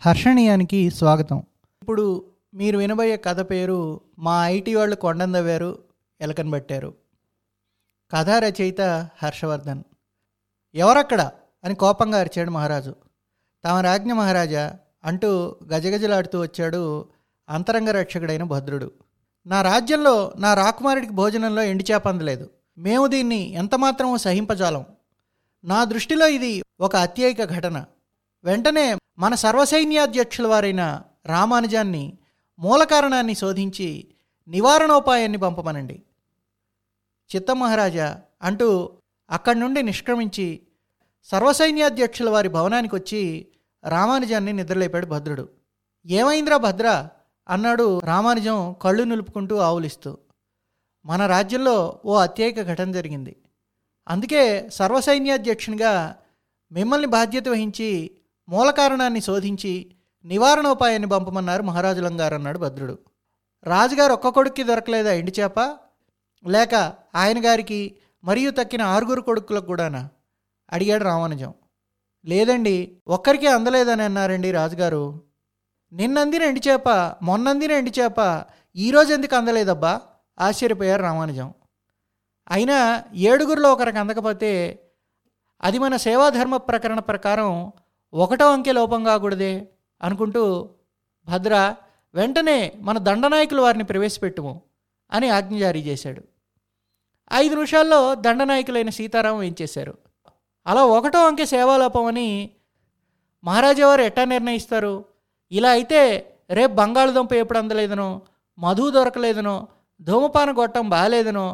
హర్షణీయానికి స్వాగతం. ఇప్పుడు మీరు వినబోయే కథ పేరు మా ఐటీ వాళ్ళు కొండందవ్వారు ఎలకనబట్టారు కథా రచయిత హర్షవర్ధన్. ఎవరక్కడ? అని కోపంగా అరిచాడు మహారాజు. తమ రాజ్ఞ మహారాజా అంటూ గజగజలాడుతూ వచ్చాడు అంతరంగ రక్షకుడైన భద్రుడు. నా రాజ్యంలో నా రాకుమారుడికి భోజనంలో ఎండి చేప అందలేదు. మేము దీన్ని ఎంతమాత్రమూ సహింపజాలం. నా దృష్టిలో ఇది ఒక అత్యయిక ఘటన. వెంటనే మన సర్వసైన్యాధ్యక్షుల వారైన రామానుజాన్ని మూల కారణాన్ని శోధించి నివారణోపాయాన్ని పంపమనండి. చిత్తమహారాజా అంటూ అక్కడి నుండి నిష్క్రమించి సర్వసైన్యాధ్యక్షుల వారి భవనానికి వచ్చి రామానుజాన్ని నిద్రలేపాడు భద్రుడు. ఏమైందిరా భద్ర? అన్నాడు రామానుజం కళ్ళు నిలుపుకుంటూ ఆవులిస్తూ. మన రాజ్యంలో ఓ అత్యేక ఘటన జరిగింది. అందుకే సర్వసైన్యాధ్యక్షునిగా మిమ్మల్ని బాధ్యత వహించి మూల కారణాన్ని శోధించి నివారణోపాయాన్ని పంపమన్నారు మహారాజులం గారు అన్నాడు భద్రుడు. రాజుగారు ఒక్క కొడుక్కి దొరకలేదా ఎండి చేప? లేక ఆయన గారికి మరియు తక్కిన ఆరుగురు కొడుకులకు కూడానా? అడిగాడు రామానుజం. లేదండి ఒక్కరికే అందలేదని అన్నారండి రాజుగారు. నిన్నందిన ఎండి చేప మొన్నందిన ఎండి చేప ఈరోజు ఎందుకు అందలేదబ్బా? ఆశ్చర్యపోయారు రామానుజం. అయినా ఏడుగురిలో ఒకరికి అందకపోతే అది మన సేవాధర్మ ప్రకరణ ప్రకారం ఒకటో అంకె లోపం కాకూడదే అనుకుంటూ భద్ర వెంటనే మన దండనాయకులు వారిని ప్రవేశపెట్టుము అని ఆజ్ఞ జారీ చేశాడు. ఐదు నిమిషాల్లో దండనాయకులైన సీతారామం ఏం చేశారు? అలా ఒకటో అంకె సేవాలోపం అని మహారాజా వారు ఎట్టా నిర్ణయిస్తారు? ఇలా అయితే రేపు బంగాళదుంప ఎప్పుడు అందలేదనో మధు దొరకలేదనో ధూమపాన గొట్టం బాగాలేదనో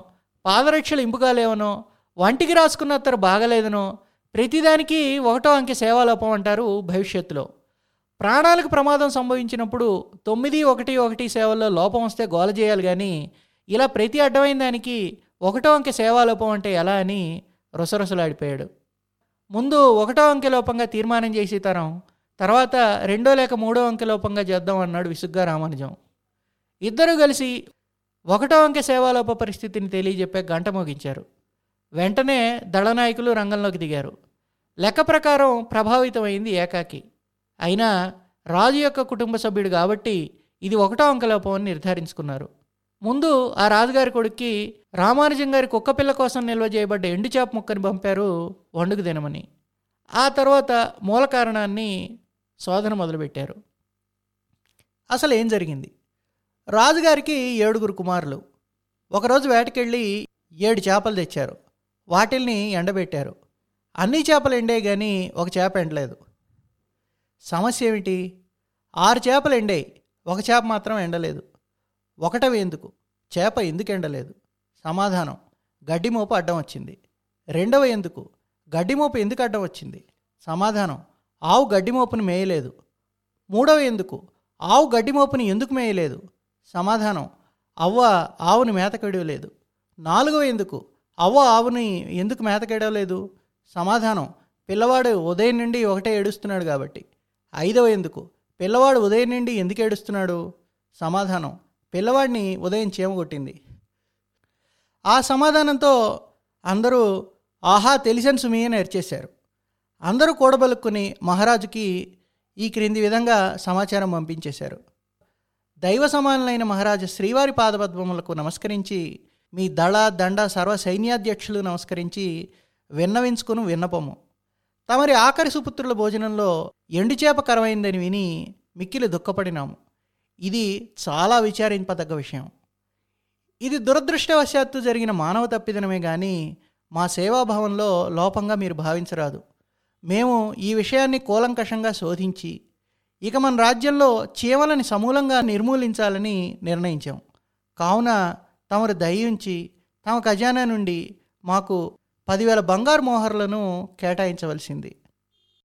పాదరక్షలు ఇంపుగాలేవనో వంటికి రాసుకున్న అత్తరు బాగలేదనో ప్రతిదానికి ఒకటో అంకె సేవాలోపం అంటారు భవిష్యత్తులో. ప్రాణాలకు ప్రమాదం సంభవించినప్పుడు తొమ్మిది ఒకటి ఒకటి సేవల్లో లోపం వస్తే గోల చేయాలి కానీ ఇలా ప్రతి అడ్డమైన దానికి ఒకటో అంకె సేవాలోపం అంటే ఎలా అని రొసరొసలాడిపోయాడు. ముందు ఒకటో అంకె లోపంగా తీర్మానం చేసి తరం తర్వాత రెండో లేక మూడో అంకె లోపంగా చేద్దాం అన్నాడు విసుగ్గా రామానుజం. ఇద్దరూ కలిసి ఒకటో అంకె సేవాలోప పరిస్థితిని తెలియజెప్పే గంట మోగించారు. వెంటనే దళనాయకులు రంగంలోకి దిగారు. లెక్క ప్రకారం ప్రభావితమైంది ఏకాకి. అయినా రాజు యొక్క కుటుంబ సభ్యుడు కాబట్టి ఇది ఒకటో అంకలోపం అని నిర్ధారించుకున్నారు. ముందు ఆ రాజుగారి కొడుక్కి రామానుజం గారి కుక్కపిల్ల కోసం నిల్వ చేయబడ్డ ఎండు చేప ముక్కని పంపారు వండుకు తినమని. ఆ తర్వాత మూల కారణాన్ని శోధన మొదలుపెట్టారు. అసలు ఏం జరిగింది? రాజుగారికి ఏడుగురు కుమారులు. ఒకరోజు వేటకెళ్ళి ఏడు చేపలు తెచ్చారు. వాటిల్ని ఎండబెట్టారు. అన్ని చేపలు ఎండే కానీ ఒక చేప ఎండలేదు. సమస్య ఏమిటి? ఆరు చేపలు ఎండాయి ఒక చేప మాత్రం ఎండలేదు. ఒకటవి ఎందుకు? చేప ఎందుకు ఎండలేదు? సమాధానం గడ్డి మోపు అడ్డం వచ్చింది. రెండవ ఎందుకు? గడ్డి మోపు ఎందుకు అడ్డం వచ్చింది? సమాధానం ఆవు గడ్డి మోపుని మేయలేదు. మూడవ ఎందుకు? ఆవు గడ్డి మోపుని ఎందుకు మేయలేదు? సమాధానం అవ్వ ఆవుని మేతకెడవలేదు నాలుగవ ఎందుకు? అవ్వ ఆవుని ఎందుకు మేతకెడవలేదు సమాధానం పిల్లవాడు ఉదయం నుండి ఒకటే ఏడుస్తున్నాడు కాబట్టి. ఐదవ ఎందుకు? పిల్లవాడు ఉదయం నుండి ఎందుకు ఏడుస్తున్నాడు? సమాధానం పిల్లవాడిని ఉదయం చీమ కొట్టింది. ఆ సమాధానంతో అందరూ ఆహా తెలిసిన సుమి అని అరిచేశారు అందరూ కూడబలుక్కుని మహారాజుకి ఈ క్రింది విధంగా సమాచారం పంపించేశారు. దైవ సమానులైన మహారాజు శ్రీవారి పాదపద్మములకు నమస్కరించి మీ దళ దండ సర్వ సైన్యాధ్యక్షులు నమస్కరించి విన్నవించుకుని విన్నపము. తమరి ఆఖరి సుపుత్రుల భోజనంలో ఎండుచేప కరమైందని విని మిక్కిలి దుఃఖపడినాము. ఇది చాలా విచారింపదగ్గ విషయం. ఇది దురదృష్టవశాత్తు జరిగిన మానవ తప్పిదనమే కానీ మా సేవాభావంలో లోపంగా మీరు భావించరాదు. మేము ఈ విషయాన్ని కూలంకషంగా శోధించి ఇక మన రాజ్యంలో చీమలని సమూలంగా నిర్మూలించాలని నిర్ణయించాం. కావున తమరు దయించి తమ ఖజానా నుండి మాకు పదివేల బంగారు మోహర్లను కేటాయించవలసింది.